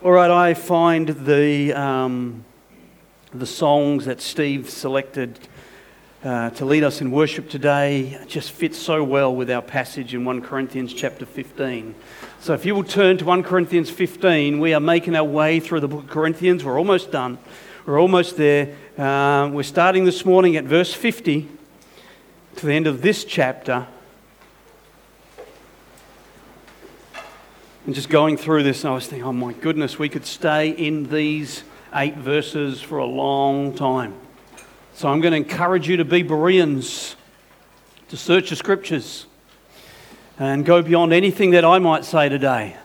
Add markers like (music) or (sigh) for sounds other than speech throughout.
All right, I find the, um, the songs that Steve selected uh, to lead us in worship today just fit so well with our passage in 1 Corinthians chapter 15. So if you will turn to 1 Corinthians 15, we are making our way through the book of Corinthians. We're almost done. We're almost there. Uh, we're starting this morning at verse 50 to the end of this chapter. And just going through this, I was thinking, oh my goodness, we could stay in these eight verses for a long time. So I'm going to encourage you to be Bereans, to search the scriptures, and go beyond anything that I might say today,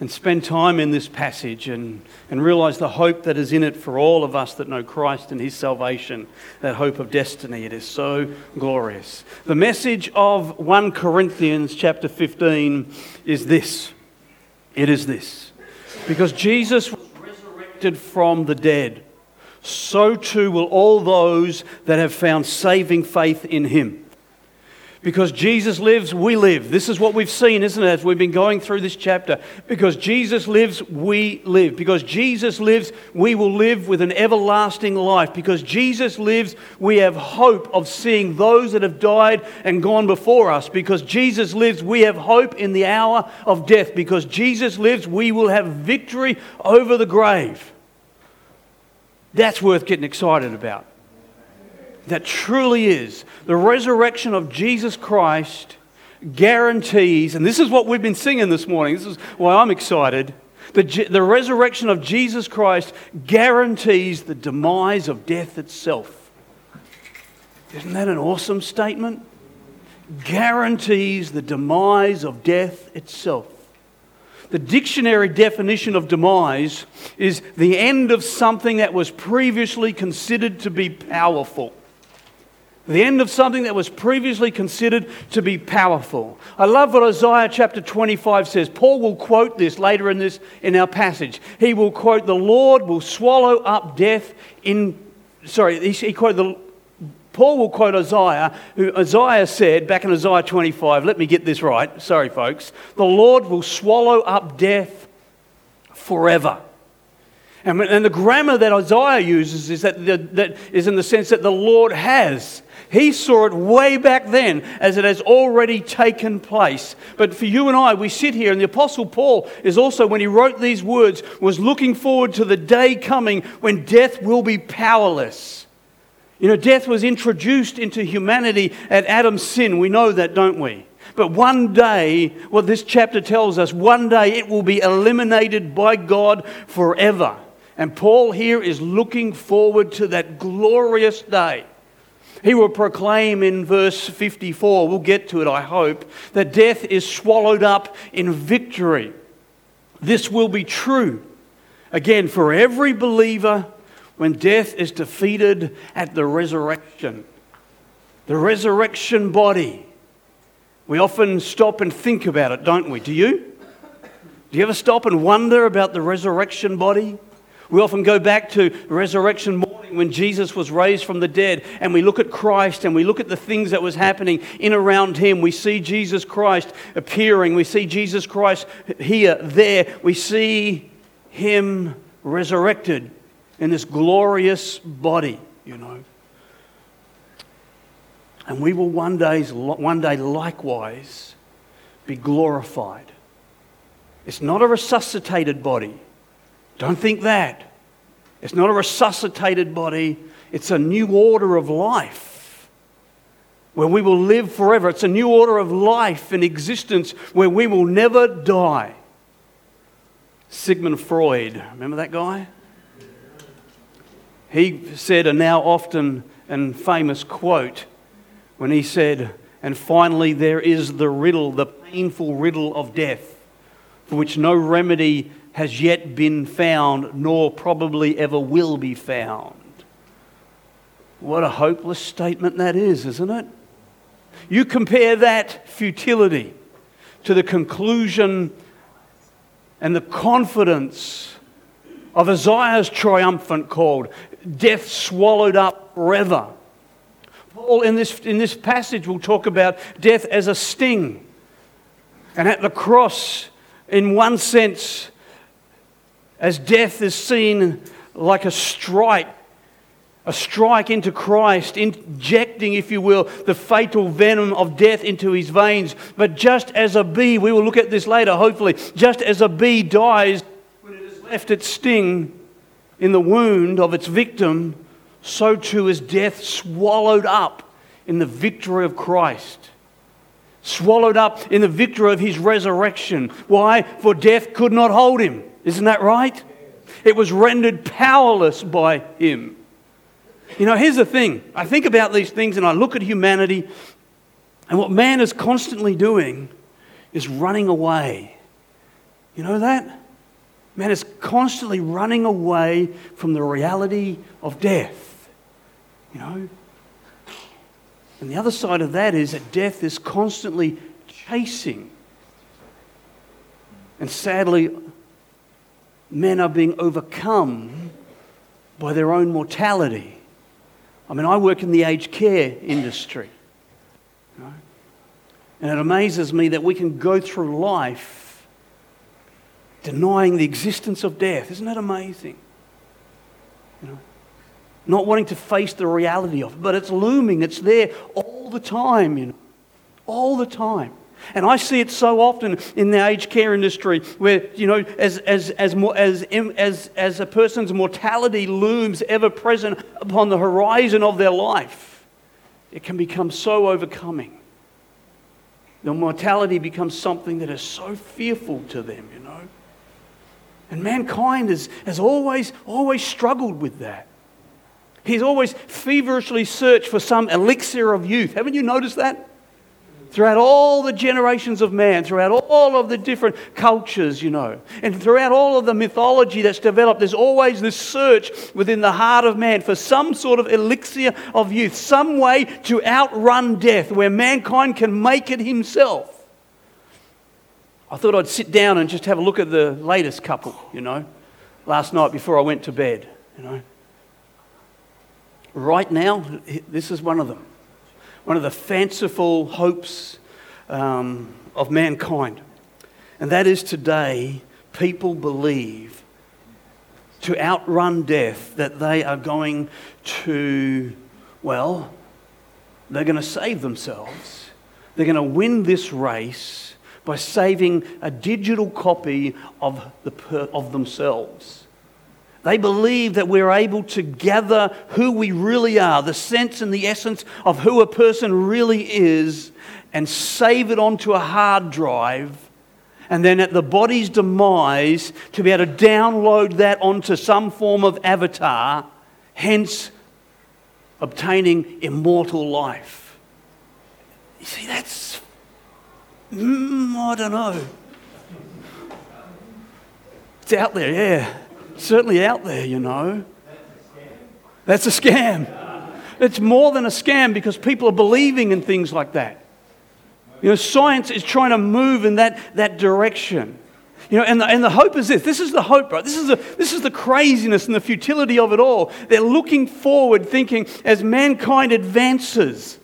and spend time in this passage and, and realize the hope that is in it for all of us that know Christ and his salvation, that hope of destiny. It is so glorious. The message of 1 Corinthians chapter 15 is this. It is this because Jesus was resurrected from the dead, so too will all those that have found saving faith in him. Because Jesus lives, we live. This is what we've seen, isn't it, as we've been going through this chapter? Because Jesus lives, we live. Because Jesus lives, we will live with an everlasting life. Because Jesus lives, we have hope of seeing those that have died and gone before us. Because Jesus lives, we have hope in the hour of death. Because Jesus lives, we will have victory over the grave. That's worth getting excited about that truly is the resurrection of Jesus Christ guarantees, and this is what we've been singing this morning, this is why I'm excited. The, the resurrection of Jesus Christ guarantees the demise of death itself. Isn't that an awesome statement? Guarantees the demise of death itself. The dictionary definition of demise is the end of something that was previously considered to be powerful. The end of something that was previously considered to be powerful. I love what Isaiah chapter 25 says. Paul will quote this later in this in our passage. He will quote, "The Lord will swallow up death in." Sorry, he, he quoted the. Paul will quote Isaiah, who Isaiah said back in Isaiah 25. Let me get this right. Sorry, folks. The Lord will swallow up death forever. And, the grammar that Isaiah uses is that, that is in the sense that the Lord has he saw it way back then as it has already taken place. But for you and I, we sit here, and the Apostle Paul is also, when he wrote these words, was looking forward to the day coming when death will be powerless. You know, death was introduced into humanity at Adam's sin. We know that, don't we? But one day, what this chapter tells us, one day it will be eliminated by God forever. And Paul here is looking forward to that glorious day he will proclaim in verse 54, we'll get to it, I hope, that death is swallowed up in victory. This will be true. Again, for every believer when death is defeated at the resurrection. The resurrection body. We often stop and think about it, don't we? Do you? Do you ever stop and wonder about the resurrection body? We often go back to resurrection morning when Jesus was raised from the dead and we look at Christ and we look at the things that was happening in around him. We see Jesus Christ appearing. We see Jesus Christ here, there. We see him resurrected in this glorious body, you know. And we will one day, one day likewise be glorified. It's not a resuscitated body. Don't think that. It's not a resuscitated body, it's a new order of life where we will live forever. It's a new order of life and existence where we will never die. Sigmund Freud, remember that guy? He said a now often and famous quote when he said, And finally, there is the riddle, the painful riddle of death, for which no remedy has yet been found, nor probably ever will be found. What a hopeless statement that is, isn't it? You compare that futility to the conclusion and the confidence of Isaiah's triumphant call death swallowed up forever. Paul, in this, in this passage, will talk about death as a sting. And at the cross, in one sense, as death is seen like a strike, a strike into Christ, injecting, if you will, the fatal venom of death into his veins. But just as a bee, we will look at this later, hopefully, just as a bee dies when it has left its sting in the wound of its victim, so too is death swallowed up in the victory of Christ. Swallowed up in the victory of his resurrection. Why? For death could not hold him. Isn't that right? It was rendered powerless by him. You know, here's the thing I think about these things and I look at humanity, and what man is constantly doing is running away. You know that? Man is constantly running away from the reality of death. You know? And the other side of that is that death is constantly chasing. And sadly, men are being overcome by their own mortality. I mean, I work in the aged care industry. And it amazes me that we can go through life denying the existence of death. Isn't that amazing? You know, not wanting to face the reality of it, but it's looming, it's there all the time, you know, all the time. And I see it so often in the aged care industry where, you know, as, as, as, as, as, as a person's mortality looms ever present upon the horizon of their life, it can become so overcoming. The mortality becomes something that is so fearful to them, you know. And mankind has, has always, always struggled with that. He's always feverishly searched for some elixir of youth. Haven't you noticed that? Throughout all the generations of man, throughout all of the different cultures, you know, and throughout all of the mythology that's developed, there's always this search within the heart of man for some sort of elixir of youth, some way to outrun death where mankind can make it himself. I thought I'd sit down and just have a look at the latest couple, you know, last night before I went to bed, you know. Right now, this is one of them one of the fanciful hopes um, of mankind. And that is today, people believe to outrun death that they are going to, well, they're going to save themselves. They're going to win this race by saving a digital copy of, the, of themselves. They believe that we're able to gather who we really are, the sense and the essence of who a person really is, and save it onto a hard drive. And then at the body's demise, to be able to download that onto some form of avatar, hence obtaining immortal life. You see, that's, mm, I don't know. It's out there, yeah certainly out there, you know. That's a scam. It's more than a scam because people are believing in things like that. You know, science is trying to move in that, that direction. You know, and the, and the hope is this. This is the hope, right? This is, the, this is the craziness and the futility of it all. They're looking forward, thinking as mankind advances,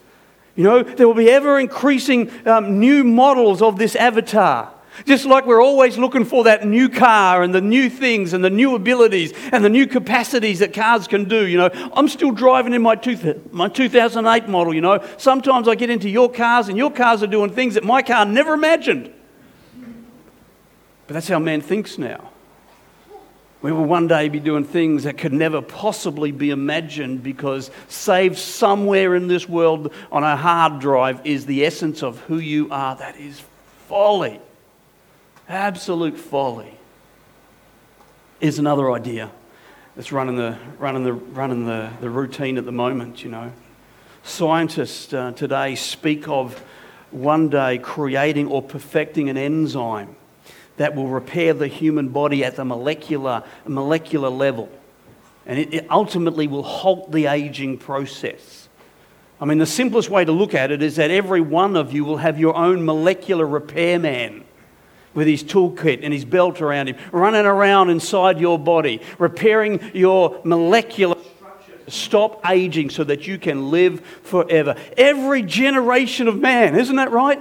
you know, there will be ever increasing um, new models of this avatar. Just like we're always looking for that new car and the new things and the new abilities and the new capacities that cars can do. You know, I'm still driving in my, two, my 2008 model, you know. Sometimes I get into your cars and your cars are doing things that my car never imagined. But that's how man thinks now. We will one day be doing things that could never possibly be imagined because saved somewhere in this world on a hard drive is the essence of who you are. That is folly. Absolute folly is another idea that's running the, running the, running the, the routine at the moment, you know. Scientists uh, today speak of one day creating or perfecting an enzyme that will repair the human body at the molecular, molecular level. And it, it ultimately will halt the aging process. I mean, the simplest way to look at it is that every one of you will have your own molecular repairman with his toolkit and his belt around him, running around inside your body, repairing your molecular structure to stop aging so that you can live forever. Every generation of man, isn't that right?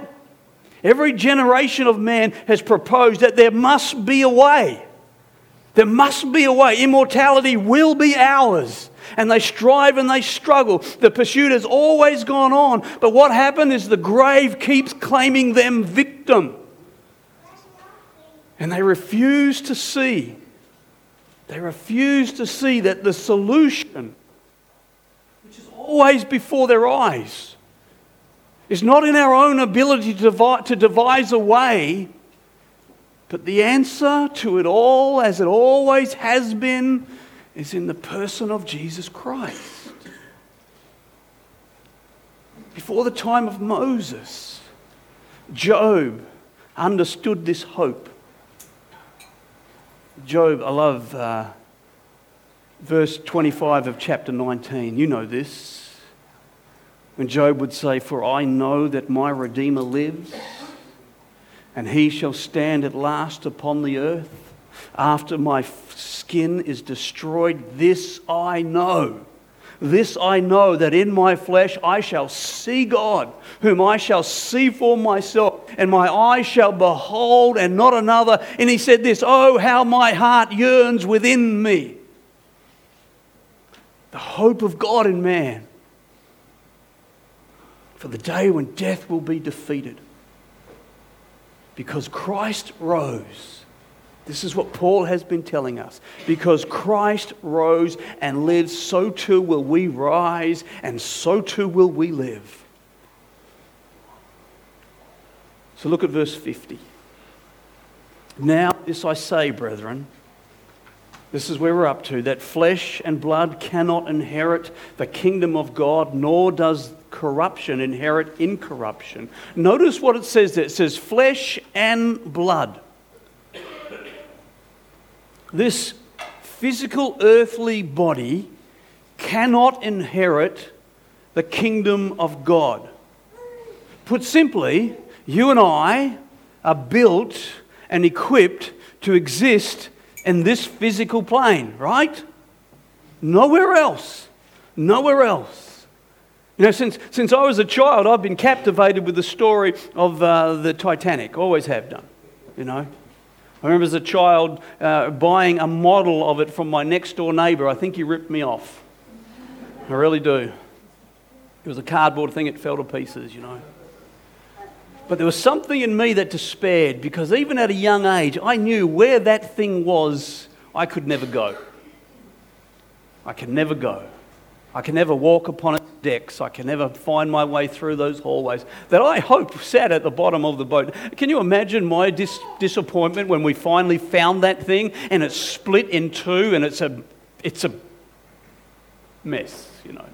Every generation of man has proposed that there must be a way There must be a way. Immortality will be ours. And they strive and they struggle. The pursuit has always gone on. But what happened is the grave keeps claiming them victim. And they refuse to see. They refuse to see that the solution, which is always before their eyes, is not in our own ability to devise a way but the answer to it all, as it always has been, is in the person of Jesus Christ. Before the time of Moses, Job understood this hope. Job, I love uh, verse 25 of chapter 19. You know this. When Job would say, For I know that my Redeemer lives and he shall stand at last upon the earth. After my skin is destroyed, this I know. This I know that in my flesh I shall see God, whom I shall see for myself, and my eyes shall behold and not another. And he said this Oh, how my heart yearns within me. The hope of God in man for the day when death will be defeated because Christ rose. This is what Paul has been telling us. Because Christ rose and lives, so too will we rise, and so too will we live. So look at verse 50. Now, this I say, brethren, this is where we're up to, that flesh and blood cannot inherit the kingdom of God, nor does corruption inherit incorruption. Notice what it says there it says flesh and blood. This physical earthly body cannot inherit the kingdom of God. Put simply, you and I are built and equipped to exist in this physical plane, right? Nowhere else. Nowhere else. You know, since, since I was a child, I've been captivated with the story of uh, the Titanic. Always have done, you know. I remember as a child uh, buying a model of it from my next door neighbour. I think he ripped me off. I really do. It was a cardboard thing, it fell to pieces, you know. But there was something in me that despaired because even at a young age, I knew where that thing was, I could never go. I could never go. I can never walk upon its decks. I can never find my way through those hallways that I hope sat at the bottom of the boat. Can you imagine my dis- disappointment when we finally found that thing and it's split in two and it's a, it's a mess, you know?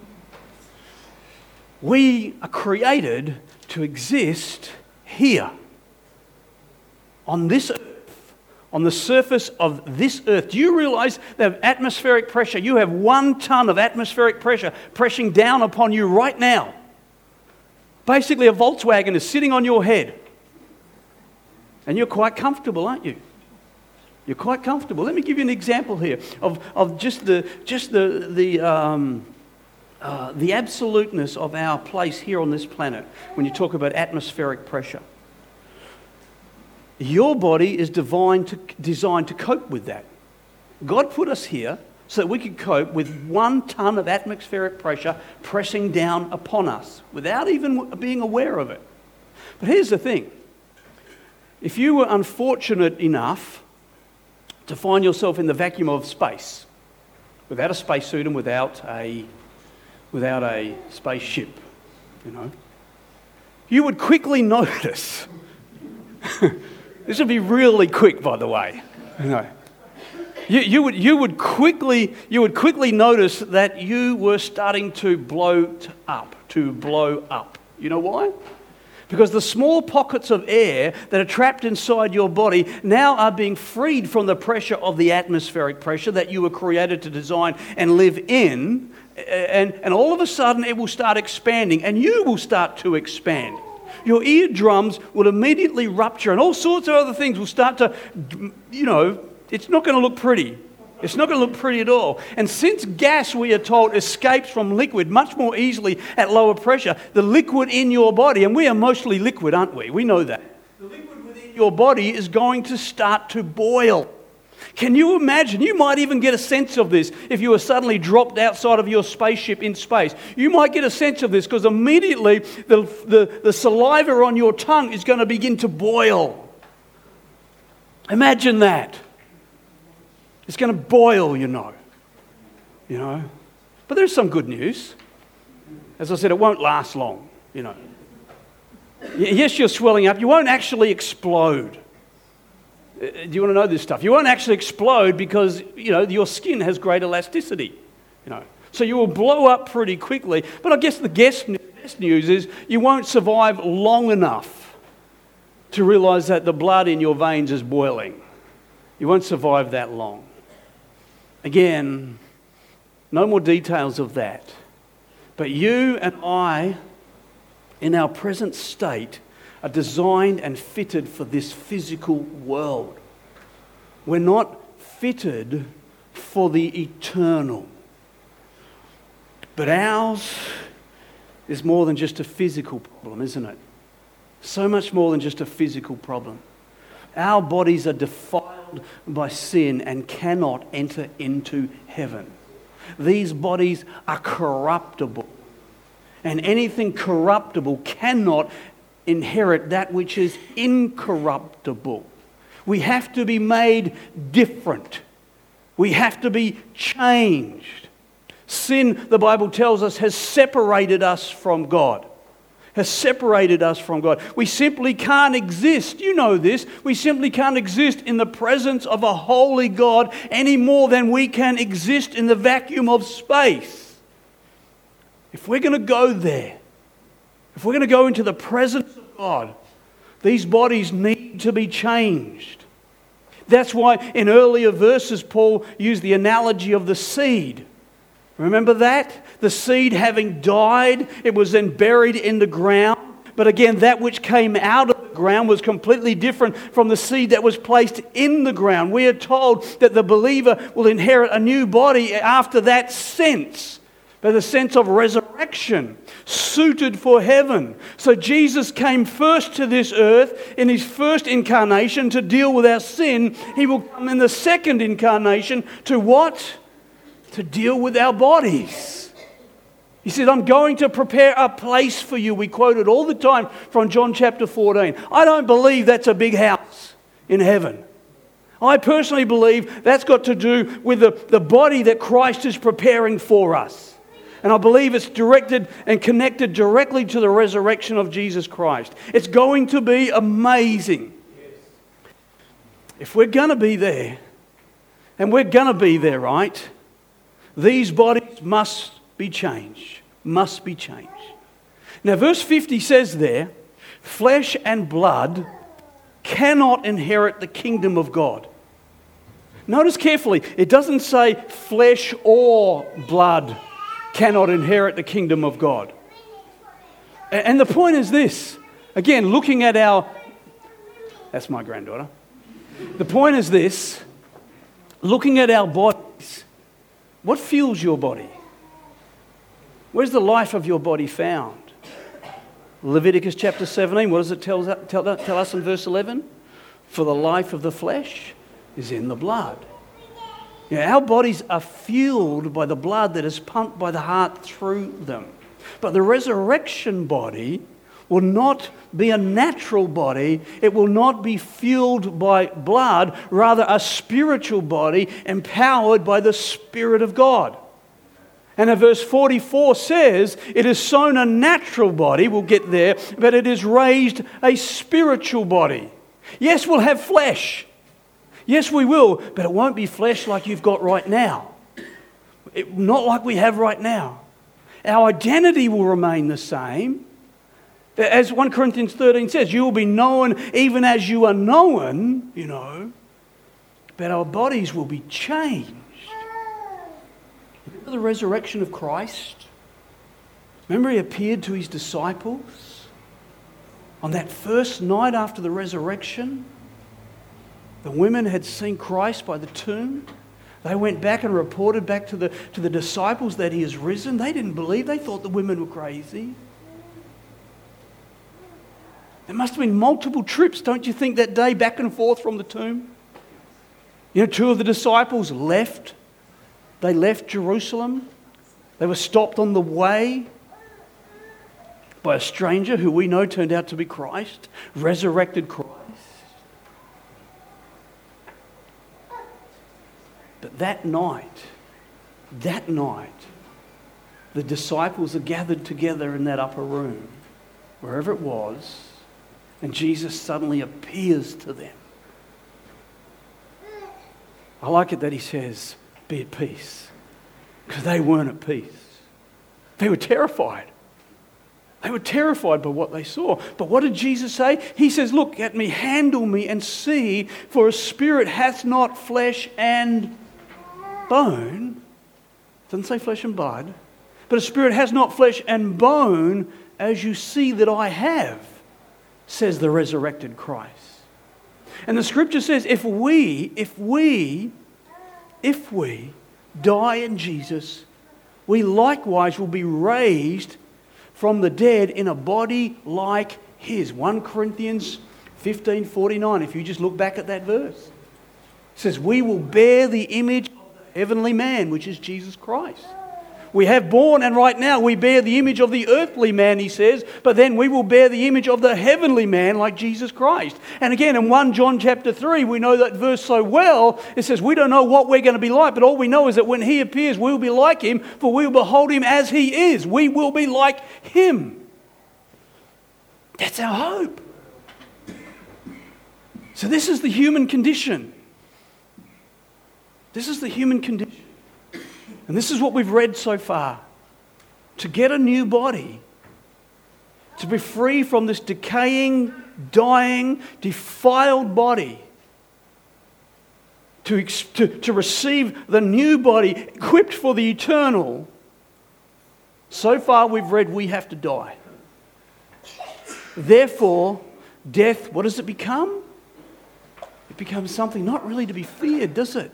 We are created to exist here on this earth on the surface of this earth. Do you realize that atmospheric pressure? You have one ton of atmospheric pressure pressing down upon you right now. Basically, a Volkswagen is sitting on your head. And you're quite comfortable, aren't you? You're quite comfortable. Let me give you an example here of, of just the, just the, the, um, uh, the absoluteness of our place here on this planet when you talk about atmospheric pressure. Your body is divine to, designed to cope with that. God put us here so that we could cope with one ton of atmospheric pressure pressing down upon us without even being aware of it. But here's the thing if you were unfortunate enough to find yourself in the vacuum of space, without a spacesuit and without a, without a spaceship, you know, you would quickly (laughs) notice This would be really quick, by the way. You, know. you, you, would, you, would quickly, you would quickly notice that you were starting to blow up, to blow up. You know why? Because the small pockets of air that are trapped inside your body now are being freed from the pressure of the atmospheric pressure that you were created to design and live in. And, and all of a sudden, it will start expanding, and you will start to expand your eardrums will immediately rupture, and all sorts of other things will start to, you know, it's not going to look pretty. It's not going to look pretty at all. And since gas, we are told, escapes from liquid much more easily at lower pressure, the liquid in your body, and we are mostly liquid, aren't we? We know that. The liquid within your body is going to start to boil. Can you imagine? You might even get a sense of this if you were suddenly dropped outside of your spaceship in space. You might get a sense of this because immediately the, the, the saliva on your tongue is going to begin to boil. Imagine that. It's going to boil, you know. You know. But there's some good news. As I said, it won't last long, you know. Yes, you're swelling up. You won't actually explode. Uh, do you want to know this stuff? You won't actually explode because, you know, your skin has great elasticity, you know. So you will blow up pretty quickly. But I guess the best news is you won't survive long enough to realize that the blood in your veins is boiling. You won't survive that long. Again, no more details of that. But you and I, in our present state, are designed and fitted for this physical world. We're not fitted for the eternal. But ours is more than just a physical problem, isn't it? So much more than just a physical problem. Our bodies are defiled by sin and cannot enter into heaven. These bodies are corruptible. And anything corruptible cannot inherit that which is incorruptible. We have to be made different. We have to be changed. Sin, the Bible tells us, has separated us from God. Has separated us from God. We simply can't exist. You know this. We simply can't exist in the presence of a holy God any more than we can exist in the vacuum of space. If we're going to go there, if we're going to go into the presence of God, these bodies need to be changed. That's why in earlier verses, Paul used the analogy of the seed. Remember that? The seed having died, it was then buried in the ground. But again, that which came out of the ground was completely different from the seed that was placed in the ground. We are told that the believer will inherit a new body after that sense but the sense of resurrection, suited for heaven. So Jesus came first to this earth in his first incarnation to deal with our sin. He will come in the second incarnation to what? To deal with our bodies. He said, I'm going to prepare a place for you. We quote it all the time from John chapter 14. I don't believe that's a big house in heaven. I personally believe that's got to do with the, the body that Christ is preparing for us. And I believe it's directed and connected directly to the resurrection of Jesus Christ. It's going to be amazing. If we're going to be there, and we're going to be there, right? These bodies must be changed. Must be changed. Now, verse 50 says there, flesh and blood cannot inherit the kingdom of God. Notice carefully, it doesn't say flesh or blood cannot inherit the kingdom of God. And the point is this again, looking at our. That's my granddaughter. The point is this looking at our bodies, what fuels your body? Where's the life of your body found? Leviticus chapter 17, what does it tell, tell, tell us in verse 11? For the life of the flesh is in the blood. You know, our bodies are fueled by the blood that is pumped by the heart through them. But the resurrection body will not be a natural body. It will not be fueled by blood, rather, a spiritual body empowered by the Spirit of God. And in verse 44 says, It is sown a natural body, we'll get there, but it is raised a spiritual body. Yes, we'll have flesh. Yes, we will, but it won't be flesh like you've got right now. It, not like we have right now. Our identity will remain the same. As 1 Corinthians 13 says, you will be known even as you are known, you know, but our bodies will be changed. Remember the resurrection of Christ? Remember he appeared to his disciples on that first night after the resurrection? The women had seen Christ by the tomb. They went back and reported back to the, to the disciples that he has risen. They didn't believe, they thought the women were crazy. There must have been multiple trips, don't you think, that day back and forth from the tomb? You know, two of the disciples left. They left Jerusalem. They were stopped on the way by a stranger who we know turned out to be Christ, resurrected Christ. But that night, that night, the disciples are gathered together in that upper room, wherever it was, and Jesus suddenly appears to them. I like it that he says, Be at peace, because they weren't at peace. They were terrified. They were terrified by what they saw. But what did Jesus say? He says, Look at me, handle me, and see, for a spirit hath not flesh and bone. Doesn't say flesh and blood. But a spirit has not flesh and bone, as you see that I have, says the resurrected Christ. And the scripture says, if we, if we, if we die in Jesus, we likewise will be raised from the dead in a body like his. 1 Corinthians 15 49. If you just look back at that verse, it says, We will bear the image heavenly man, which is Jesus Christ. We have borne, and right now we bear the image of the earthly man, he says, but then we will bear the image of the heavenly man like Jesus Christ. And again, in 1 John chapter 3, we know that verse so well. It says, We don't know what we're going to be like, but all we know is that when he appears, we will be like him, for we will behold him as he is. We will be like him. That's our hope. So, this is the human condition. This is the human condition. And this is what we've read so far. To get a new body, to be free from this decaying, dying, defiled body, to, to, to receive the new body equipped for the eternal. So far, we've read we have to die. Therefore, death, what does it become? It becomes something not really to be feared, does it?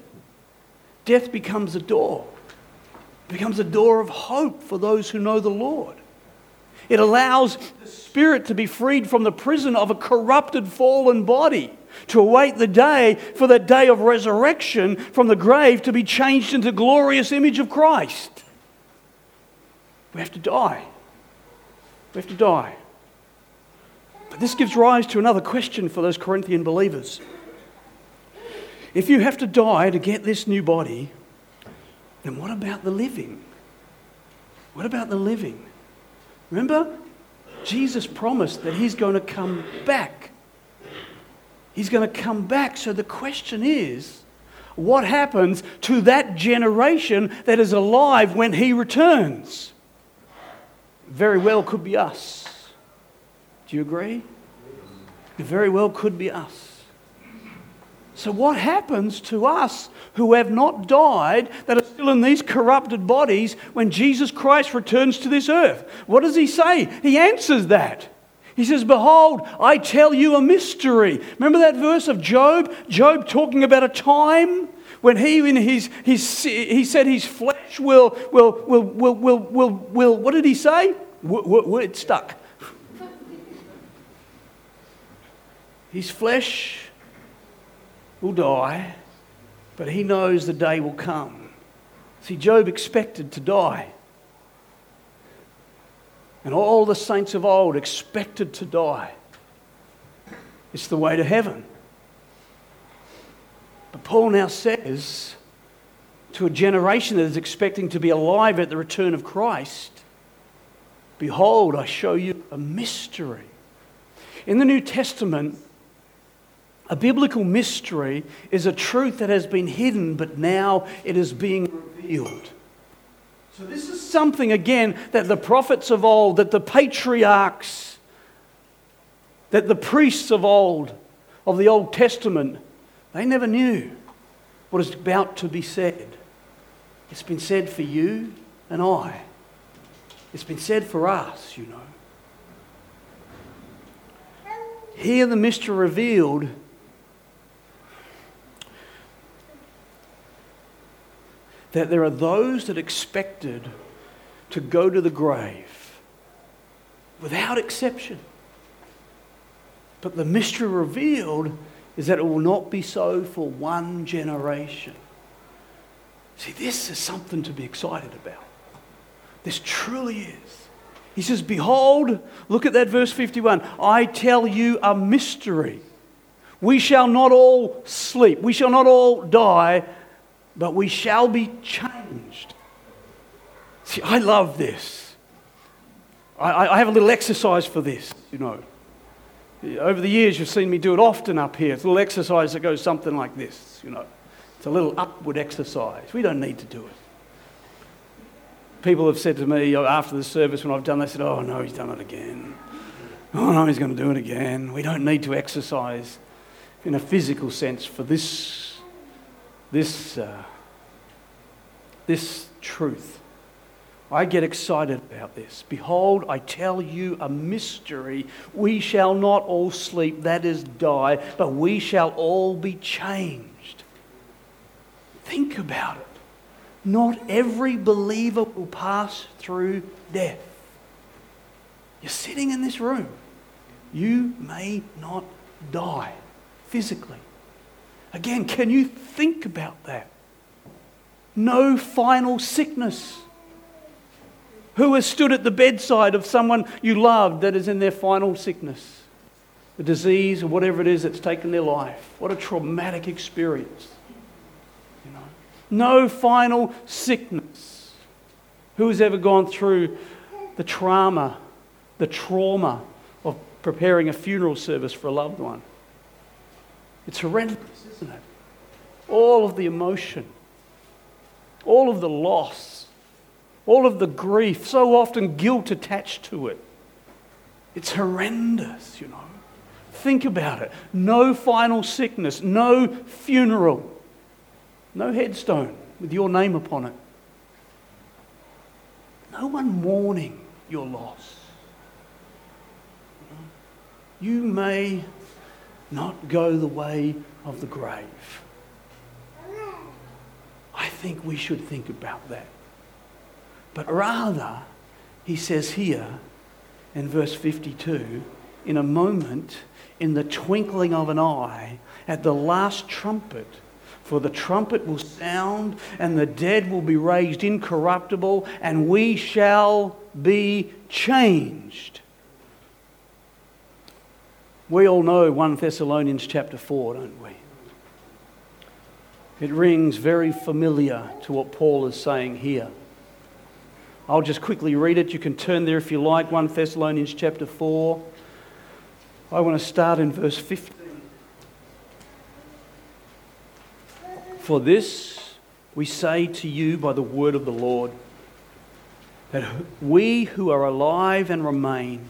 Death becomes a door. It becomes a door of hope for those who know the Lord. It allows the spirit to be freed from the prison of a corrupted, fallen body, to await the day for that day of resurrection from the grave to be changed into glorious image of Christ. We have to die. We have to die. But this gives rise to another question for those Corinthian believers. If you have to die to get this new body, then what about the living? What about the living? Remember, Jesus promised that he's going to come back. He's going to come back. So the question is what happens to that generation that is alive when he returns? Very well could be us. Do you agree? It very well could be us. So, what happens to us who have not died, that are still in these corrupted bodies, when Jesus Christ returns to this earth? What does he say? He answers that. He says, Behold, I tell you a mystery. Remember that verse of Job? Job talking about a time when he in his, his he said his flesh will will will will will will, will what did he say? It stuck. His flesh will die, but he knows the day will come. See, Job expected to die. And all the saints of old expected to die. It's the way to heaven. But Paul now says to a generation that is expecting to be alive at the return of Christ Behold, I show you a mystery. In the New Testament, a biblical mystery is a truth that has been hidden, but now it is being revealed. So, this is something, again, that the prophets of old, that the patriarchs, that the priests of old, of the Old Testament, they never knew what is about to be said. It's been said for you and I. It's been said for us, you know. Here, the mystery revealed that there are those that expected to go to the grave without exception. But the mystery revealed is that it will not be so for one generation. See, this is something to be excited about. This truly is. He says, Behold, look at that verse 51. I tell you a mystery. We shall not all sleep, we shall not all die, but we shall be changed. See, I love this. I, I have a little exercise for this, you know. Over the years, you've seen me do it often up here. It's a little exercise that goes something like this, you know. It's a little upward exercise. We don't need to do it. People have said to me after the service when I've done, they said, Oh no, he's done it again. Oh no, he's going to do it again. We don't need to exercise in a physical sense for this, this, uh, this truth. I get excited about this. Behold, I tell you a mystery. We shall not all sleep, that is, die, but we shall all be changed. Think about it. Not every believer will pass through death. You're sitting in this room. You may not die physically. Again, can you think about that? No final sickness. Who has stood at the bedside of someone you loved that is in their final sickness? The disease or whatever it is that's taken their life. What a traumatic experience. No final sickness. Who has ever gone through the trauma, the trauma of preparing a funeral service for a loved one? It's horrendous, isn't it? All of the emotion, all of the loss, all of the grief, so often guilt attached to it. It's horrendous, you know. Think about it. No final sickness, no funeral. No headstone with your name upon it. No one mourning your loss. You may not go the way of the grave. I think we should think about that. But rather, he says here in verse 52 in a moment, in the twinkling of an eye, at the last trumpet, for the trumpet will sound, and the dead will be raised incorruptible, and we shall be changed. We all know 1 Thessalonians chapter 4, don't we? It rings very familiar to what Paul is saying here. I'll just quickly read it. You can turn there if you like. 1 Thessalonians chapter 4. I want to start in verse 15. For this we say to you by the word of the Lord, that we who are alive and remain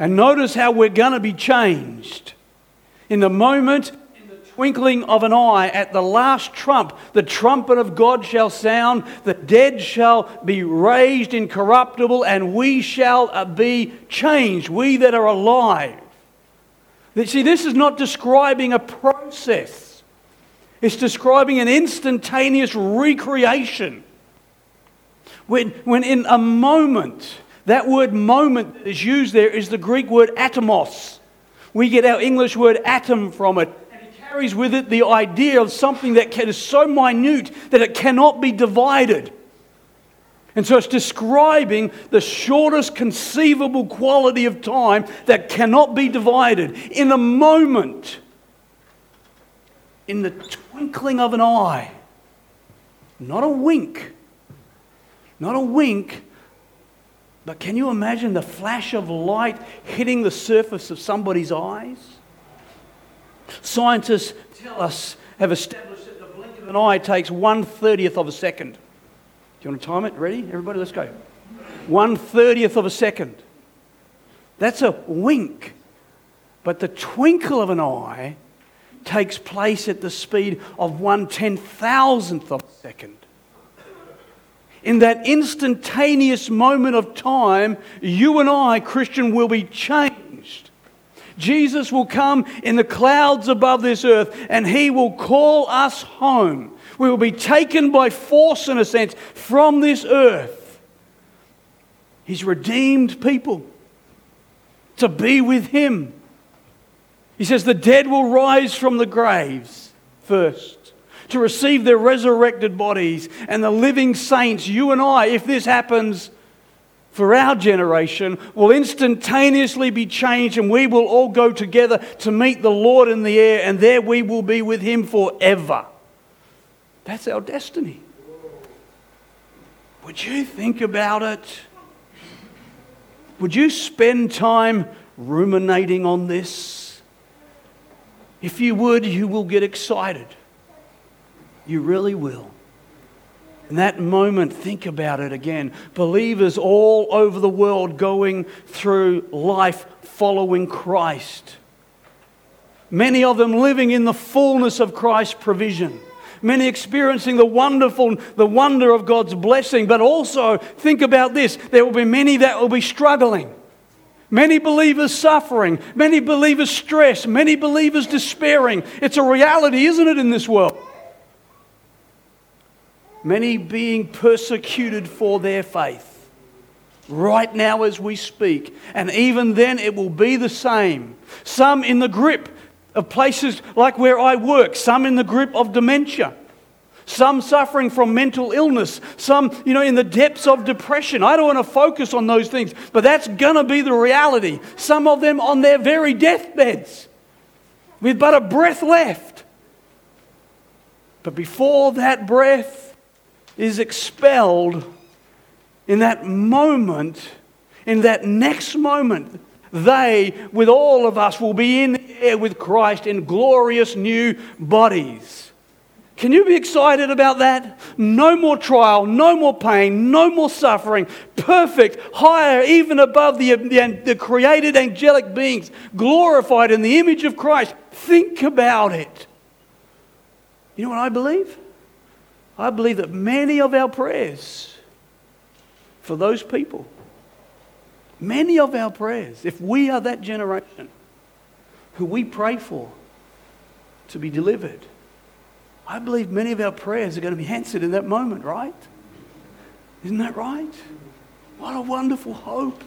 And notice how we're going to be changed. In the moment in the twinkling of an eye, at the last trump, the trumpet of God shall sound, the dead shall be raised incorruptible, and we shall uh, be changed, we that are alive. See, this is not describing a process, it's describing an instantaneous recreation. When, when in a moment, that word moment that is used there is the Greek word atomos. We get our English word atom from it And it carries with it the idea of something that is so minute that it cannot be divided. And so it's describing the shortest conceivable quality of time that cannot be divided. In a moment, in the twinkling of an eye, not a wink, not a wink, but can you imagine the flash of light hitting the surface of somebody's eyes? Scientists tell us, have established that the blink of an eye takes one thirtieth of a second. Do you want to time it? Ready? Everybody, let's go. One thirtieth of a second. That's a wink. But the twinkle of an eye takes place at the speed of one ten thousandth of a second. In that instantaneous moment of time, you and I, Christian, will be changed. Jesus will come in the clouds above this earth and he will call us home. We will be taken by force, in a sense, from this earth. He's redeemed people to be with him. He says the dead will rise from the graves first to receive their resurrected bodies, and the living saints, you and I, if this happens for our generation, will instantaneously be changed, and we will all go together to meet the Lord in the air, and there we will be with Him forever. That's our destiny. Would you think about it? Would you spend time ruminating on this? If you would, you will get excited. You really will. In that moment, think about it again. Believers all over the world going through life following Christ. Many of them living in the fullness of Christ's provision. Many experiencing the wonderful, the wonder of God's blessing. But also, think about this there will be many that will be struggling. Many believers suffering, many believers stressed, many believers despairing. It's a reality, isn't it, in this world? Many being persecuted for their faith. Right now, as we speak, and even then, it will be the same. Some in the grip of places like where I work, some in the grip of dementia, some suffering from mental illness, some, you know, in the depths of depression. I don't want to focus on those things, but that's going to be the reality. Some of them on their very deathbeds with but a breath left. But before that breath, is expelled in that moment, in that next moment, they, with all of us, will be in the air with Christ in glorious new bodies. Can you be excited about that? No more trial, no more pain, no more suffering. Perfect, higher, even above the, the, the, created angelic beings, glorified in the image of Christ. Think about it. You know what I believe? I believe that many of our prayers for those people, many of our prayers, if we are that generation who we pray for to be delivered, I believe many of our prayers are going to be answered in that moment, right? Isn't that right? What a wonderful hope.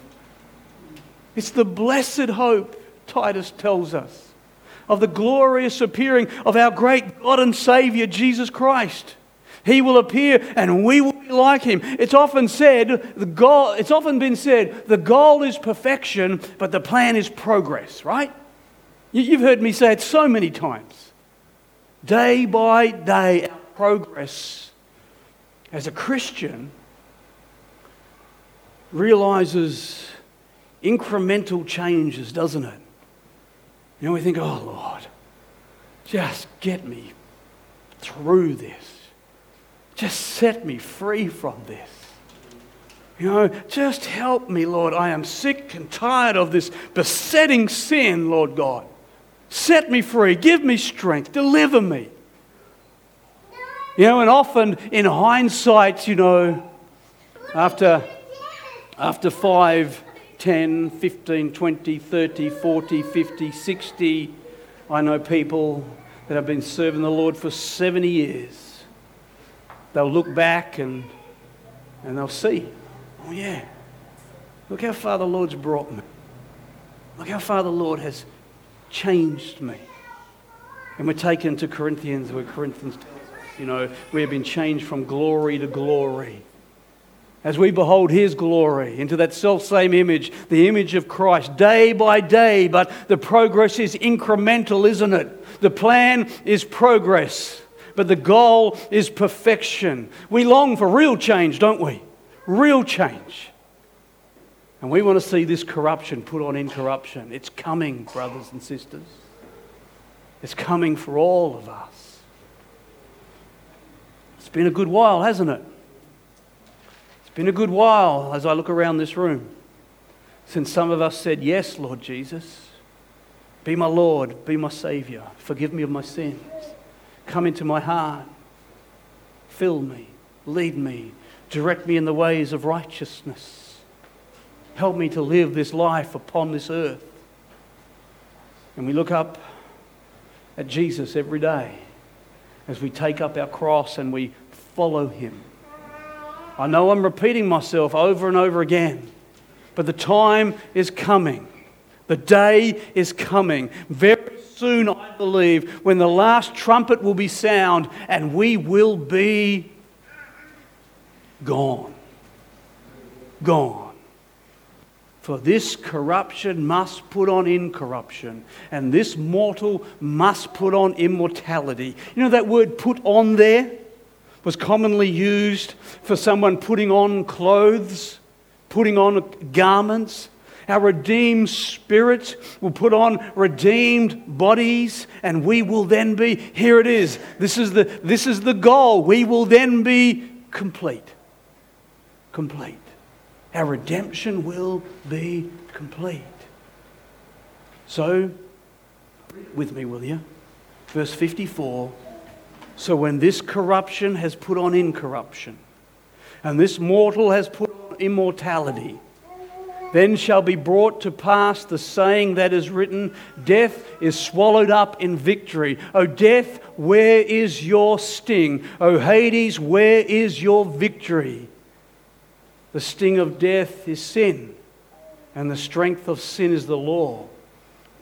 It's the blessed hope, Titus tells us, of the glorious appearing of our great God and Savior, Jesus Christ. He will appear and we will be like him. It's often said, the goal, it's often been said, the goal is perfection, but the plan is progress, right? You've heard me say it so many times. Day by day, our progress as a Christian realizes incremental changes, doesn't it? You know, we think, oh Lord, just get me through this. Just set me free from this. You know, just help me, Lord. I am sick and tired of this besetting sin, Lord God. Set me free. Give me strength. Deliver me. You know, and often in hindsight, you know, after, after 5, 10, 15, 20, 30, 40, 50, 60, I know people that have been serving the Lord for 70 years they'll look back and, and they'll see, oh, yeah, look how far the Lord's brought me. Look how far the Lord has changed me. And we're taken to Corinthians, where Corinthians you know, we have been changed from glory to glory. As we behold his glory into that self same image, the image of Christ, day by day, but the progress is incremental, isn't it? The plan is progress but the goal is perfection. We long for real change, don't we? Real change. And we want to see this corruption put on incorruption. It's coming, brothers and sisters. It's coming for all of us. It's been a good while, hasn't it? It's been a good while as I look around this room since some of us said, Yes, Lord Jesus. Be my Lord, be my Savior. Forgive me of my sins. Come into my heart. Fill me, lead me, direct me in the ways of righteousness. Help me to live this life upon this earth. And we look up at Jesus every day as we take up our cross and we follow him. I know I'm repeating myself over and over again, but the time is coming. The day is coming. Very soon, I believe, when the last trumpet will be sound and we will be gone. Gone. For this corruption must put on incorruption, and this mortal must put on immortality. You know that word put on there was commonly used for someone putting on clothes, putting on garments. Our redeemed spirits will put on redeemed bodies, and we will then be, here it is. This is the, this is the goal. We will then be complete. Complete. Our redemption will be complete. So, with me, will you? Verse 54 So when this corruption has put on incorruption, and this mortal has put on immortality, then shall be brought to pass the saying that is written Death is swallowed up in victory. O death, where is your sting? O Hades, where is your victory? The sting of death is sin, and the strength of sin is the law.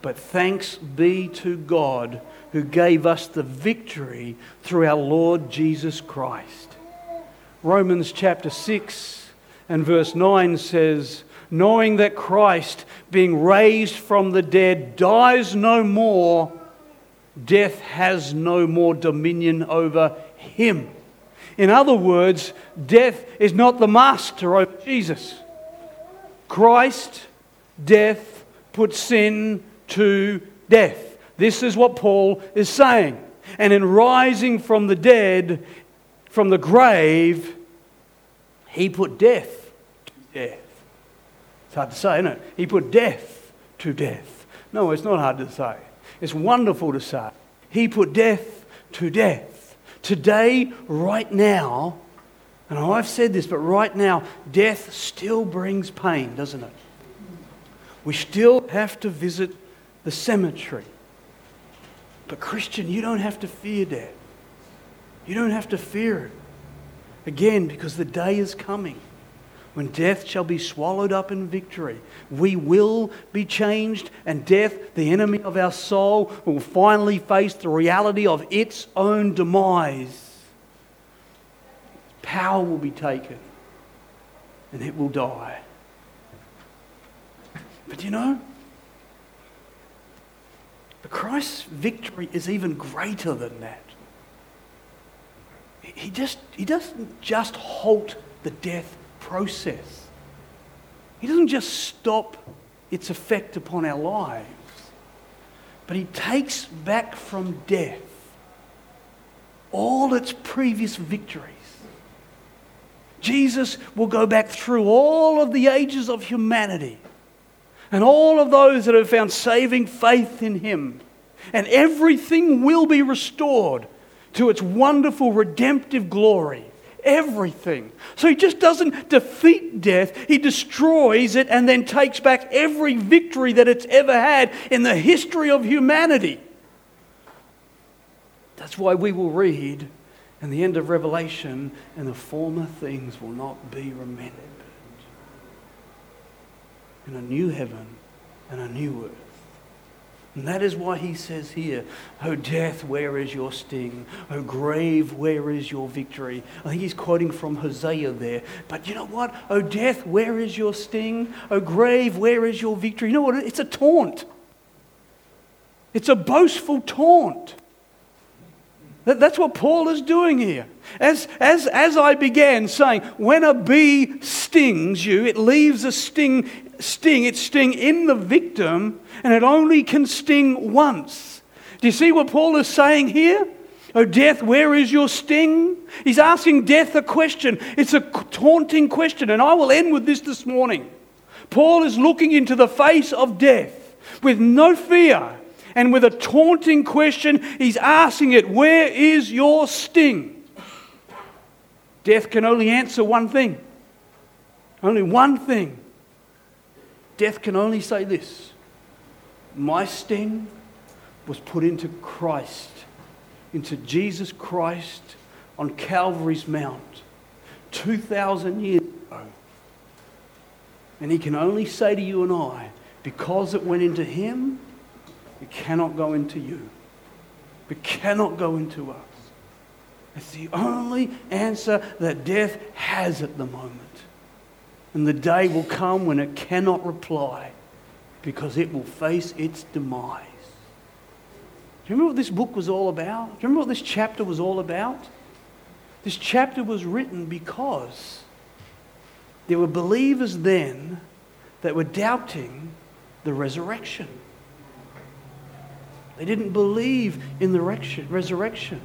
But thanks be to God who gave us the victory through our Lord Jesus Christ. Romans chapter 6 and verse 9 says, Knowing that Christ, being raised from the dead, dies no more, death has no more dominion over him. In other words, death is not the master over Jesus. Christ, death, put sin to death. This is what Paul is saying. And in rising from the dead, from the grave, he put death to death. It's hard to say, isn't it? He put death to death. No, it's not hard to say. It's wonderful to say. He put death to death. Today, right now, and I've said this, but right now, death still brings pain, doesn't it? We still have to visit the cemetery. But, Christian, you don't have to fear death. You don't have to fear it. Again, because the day is coming when death shall be swallowed up in victory. We will be changed, and death, the enemy of our soul, will finally face the reality of its own demise. Power will be taken, and it will die. But you know, the Christ's victory is even greater than that. He, just, he doesn't just halt the death process. He doesn't just stop its effect upon our lives, but He takes back from death all its previous victories. Jesus will go back through all of the ages of humanity and all of those that have found saving faith in Him, and everything will be restored to its wonderful redemptive glory everything. So he just doesn't defeat death, he destroys it and then takes back every victory that it's ever had in the history of humanity. That's why we will read in the end of Revelation, and the former things will not be remembered. In a new heaven and a new earth. And that is why he says here, O death, where is your sting? O grave, where is your victory? I think he's quoting from Hosea there. But you know what? O death, where is your sting? O grave, where is your victory? You know what? It's a taunt. It's a boastful taunt. That's what Paul is doing here. As, as, as I began saying, when a bee stings you, it leaves a sting, sting, its sting in the victim, and it only can sting once. Do you see what Paul is saying here? Oh, death, where is your sting? He's asking death a question. It's a taunting question, and I will end with this this morning. Paul is looking into the face of death with no fear And with a taunting question, he's asking it, Where is your sting? Death can only answer one thing. Only one thing. Death can only say this My sting was put into Christ, into Jesus Christ on Calvary's Mount 2,000 years ago. And he can only say to you and I, because it went into him, it cannot go into you. It cannot go into us. It's the only answer that death has at the moment. And the day will come when it cannot reply because it will face its demise. Do you remember what this book was all about? Do you remember what this chapter was all about? This chapter was written because there were believers then that were doubting the resurrection. They didn't believe in the resurrection.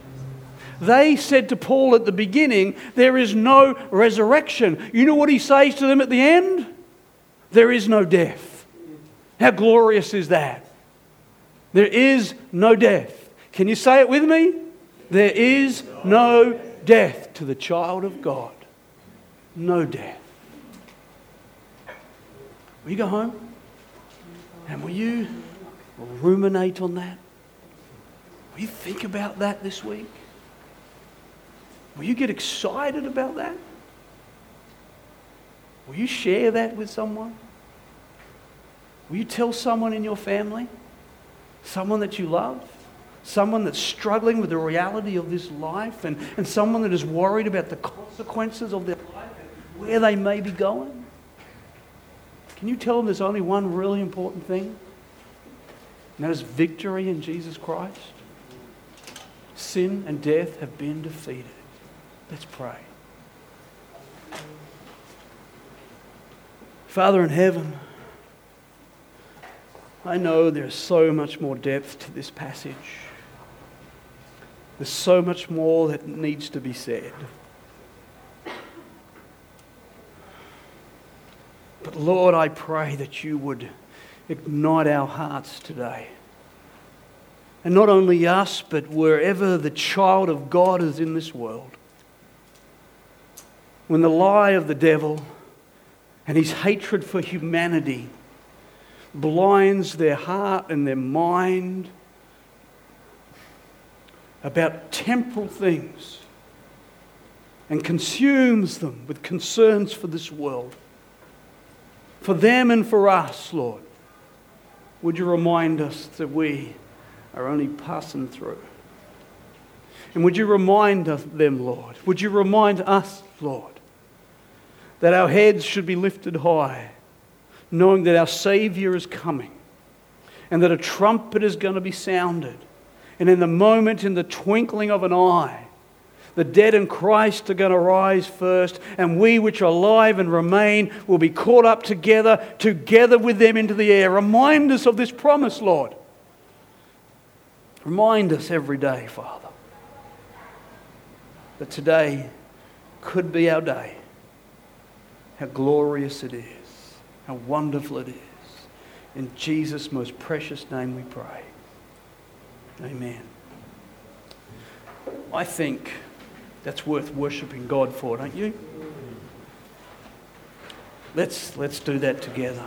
They said to Paul at the beginning, There is no resurrection. You know what he says to them at the end? There is no death. How glorious is that? There is no death. Can you say it with me? There is no death to the child of God. No death. Will you go home? And will you ruminate on that? Will you think about that this week? Will you get excited about that? Will you share that with someone? Will you tell someone in your family? Someone that you love? Someone that's struggling with the reality of this life and, and someone that is worried about the consequences of their life and where they may be going? Can you tell them there's only one really important thing? And that is victory in Jesus Christ. Sin and death have been defeated. Let's pray. Father in heaven, I know there's so much more depth to this passage. There's so much more that needs to be said. But Lord, I pray that you would ignite our hearts today. And not only us, but wherever the child of God is in this world. When the lie of the devil and his hatred for humanity blinds their heart and their mind about temporal things and consumes them with concerns for this world for them and for us, Lord. Would you remind us that we are only passing through? And would you remind them, Lord? Would you remind us, Lord, that our heads should be lifted high, knowing that our Savior is coming and that a trumpet is going to be sounded. And in the moment, in the twinkling of an eye, the dead in Christ are going to rise first, and we which are alive and remain will be caught up together, together with them into the air. Remind us of this promise, Lord. Remind us every day, Father, that today could be our day. How glorious it is, how wonderful it is. In Jesus' most precious name we pray. Amen. I think that's worth worshipping God for, don't you? Let's, let's do that together.